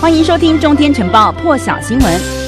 欢迎收听《中天晨报》破晓新闻。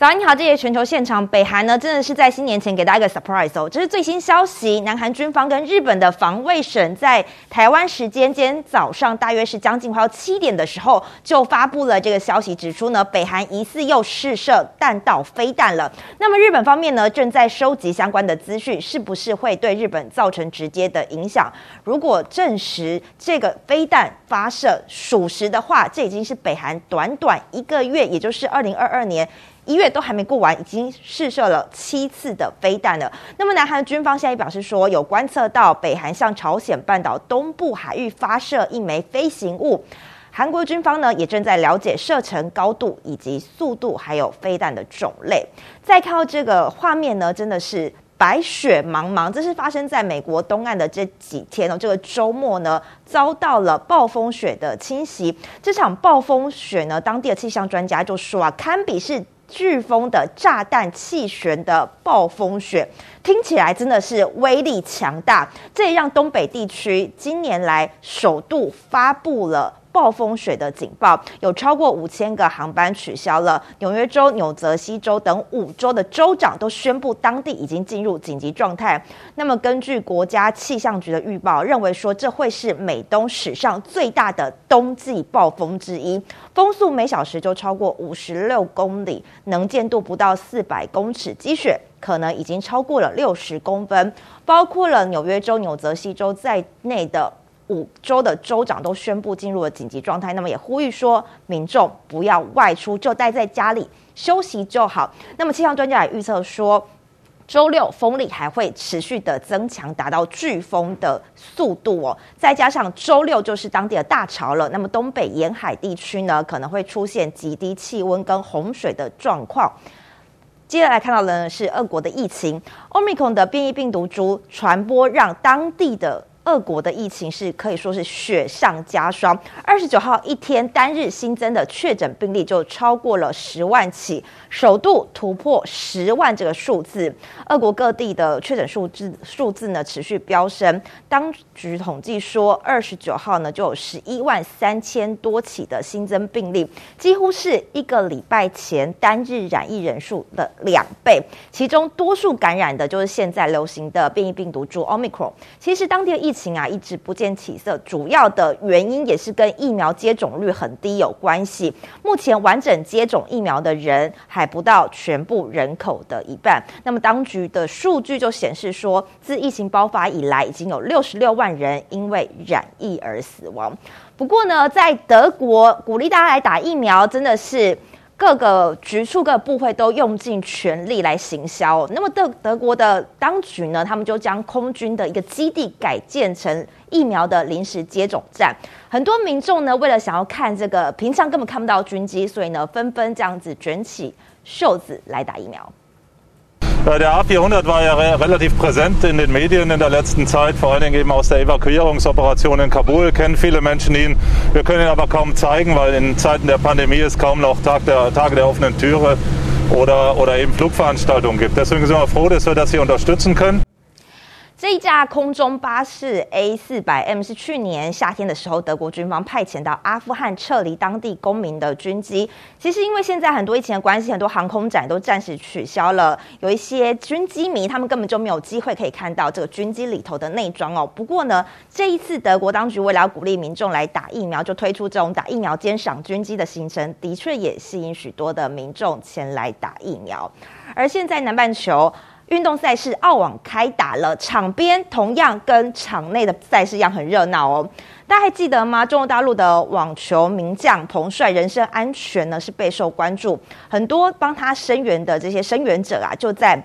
早上你好，这些全球现场，北韩呢真的是在新年前给大家一个 surprise 哦，这是最新消息，南韩军方跟日本的防卫省在台湾时间今天早上大约是将近快要七点的时候就发布了这个消息，指出呢北韩疑似又试射弹道飞弹了。那么日本方面呢正在收集相关的资讯，是不是会对日本造成直接的影响？如果证实这个飞弹发射属实的话，这已经是北韩短短一个月，也就是二零二二年。一月都还没过完，已经试射了七次的飞弹了。那么，南韩军方现在表示说，有观测到北韩向朝鲜半岛东部海域发射一枚飞行物。韩国军方呢，也正在了解射程高度以及速度，还有飞弹的种类。再看到这个画面呢，真的是白雪茫茫。这是发生在美国东岸的这几天哦，这个周末呢，遭到了暴风雪的侵袭。这场暴风雪呢，当地的气象专家就说啊，堪比是。飓风的炸弹气旋的暴风雪，听起来真的是威力强大，这也让东北地区今年来首度发布了。暴风雪的警报，有超过五千个航班取消了。纽约州、纽泽西州等五州的州长都宣布当地已经进入紧急状态。那么，根据国家气象局的预报，认为说这会是美东史上最大的冬季暴风之一，风速每小时就超过五十六公里，能见度不到四百公尺，积雪可能已经超过了六十公分。包括了纽约州、纽泽西州在内的。五州的州长都宣布进入了紧急状态，那么也呼吁说民众不要外出，就待在家里休息就好。那么气象专家也预测说，周六风力还会持续的增强，达到飓风的速度哦。再加上周六就是当地的大潮了，那么东北沿海地区呢可能会出现极低气温跟洪水的状况。接下来看到的呢是俄国的疫情，Omicron 的变异病毒株传播让当地的。俄国的疫情是可以说是雪上加霜。二十九号一天单日新增的确诊病例就超过了十万起，首度突破十万这个数字。俄国各地的确诊数字数字呢持续飙升，当局统计说，二十九号呢就有十一万三千多起的新增病例，几乎是一个礼拜前单日染疫人数的两倍。其中多数感染的就是现在流行的变异病毒株 Omicron。其实当地的疫情。情啊，一直不见起色，主要的原因也是跟疫苗接种率很低有关系。目前完整接种疫苗的人还不到全部人口的一半。那么当局的数据就显示说，自疫情爆发以来，已经有六十六万人因为染疫而死亡。不过呢，在德国鼓励大家来打疫苗，真的是。各个局处、各个部会都用尽全力来行销。那么德德国的当局呢，他们就将空军的一个基地改建成疫苗的临时接种站。很多民众呢，为了想要看这个平常根本看不到军机，所以呢，纷纷这样子卷起袖子来打疫苗。Der A400 war ja relativ präsent in den Medien in der letzten Zeit, vor allen Dingen eben aus der Evakuierungsoperation in Kabul kennen viele Menschen ihn. Wir können ihn aber kaum zeigen, weil in Zeiten der Pandemie es kaum noch Tag der, Tage der offenen Türe oder, oder eben Flugveranstaltungen gibt. Deswegen sind wir froh, dass wir das hier unterstützen können. 这一架空中巴士 A 四百 M 是去年夏天的时候，德国军方派遣到阿富汗撤离当地公民的军机。其实因为现在很多疫情的关系，很多航空展都暂时取消了，有一些军机迷他们根本就没有机会可以看到这个军机里头的内装哦。不过呢，这一次德国当局为了要鼓励民众来打疫苗，就推出这种打疫苗兼赏军机的行程，的确也吸引许多的民众前来打疫苗。而现在南半球。运动赛事澳网开打了，场边同样跟场内的赛事一样很热闹哦。大家还记得吗？中国大陆的网球名将彭帅人身安全呢是备受关注，很多帮他声援的这些声援者啊，就在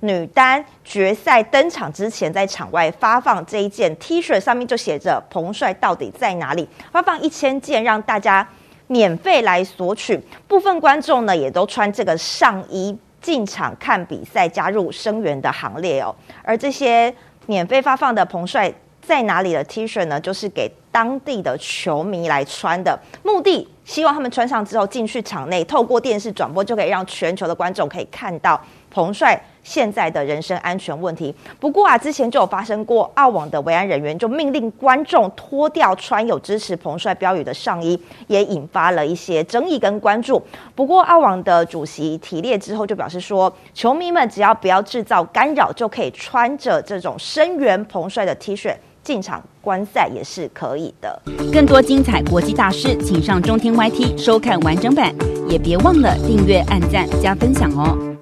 女单决赛登场之前，在场外发放这一件 T 恤，上面就写着“彭帅到底在哪里”，发放一千件让大家免费来索取。部分观众呢也都穿这个上衣。进场看比赛，加入声援的行列哦。而这些免费发放的彭帅在哪里的 T 恤呢？就是给当地的球迷来穿的，目的希望他们穿上之后进去场内，透过电视转播就可以让全球的观众可以看到彭帅现在的人身安全问题。不过啊，之前就有发生过，澳网的维安人员就命令观众脱掉穿有支持彭帅标语的上衣，也引发了一些争议跟关注。不过澳网的主席提列之后就表示说，球迷们只要不要制造干扰，就可以穿着这种声援彭帅的 T 恤进场观赛也是可以的。更多精彩国际大师，请上中天 YT 收看完整版，也别忘了订阅、按赞、加分享哦。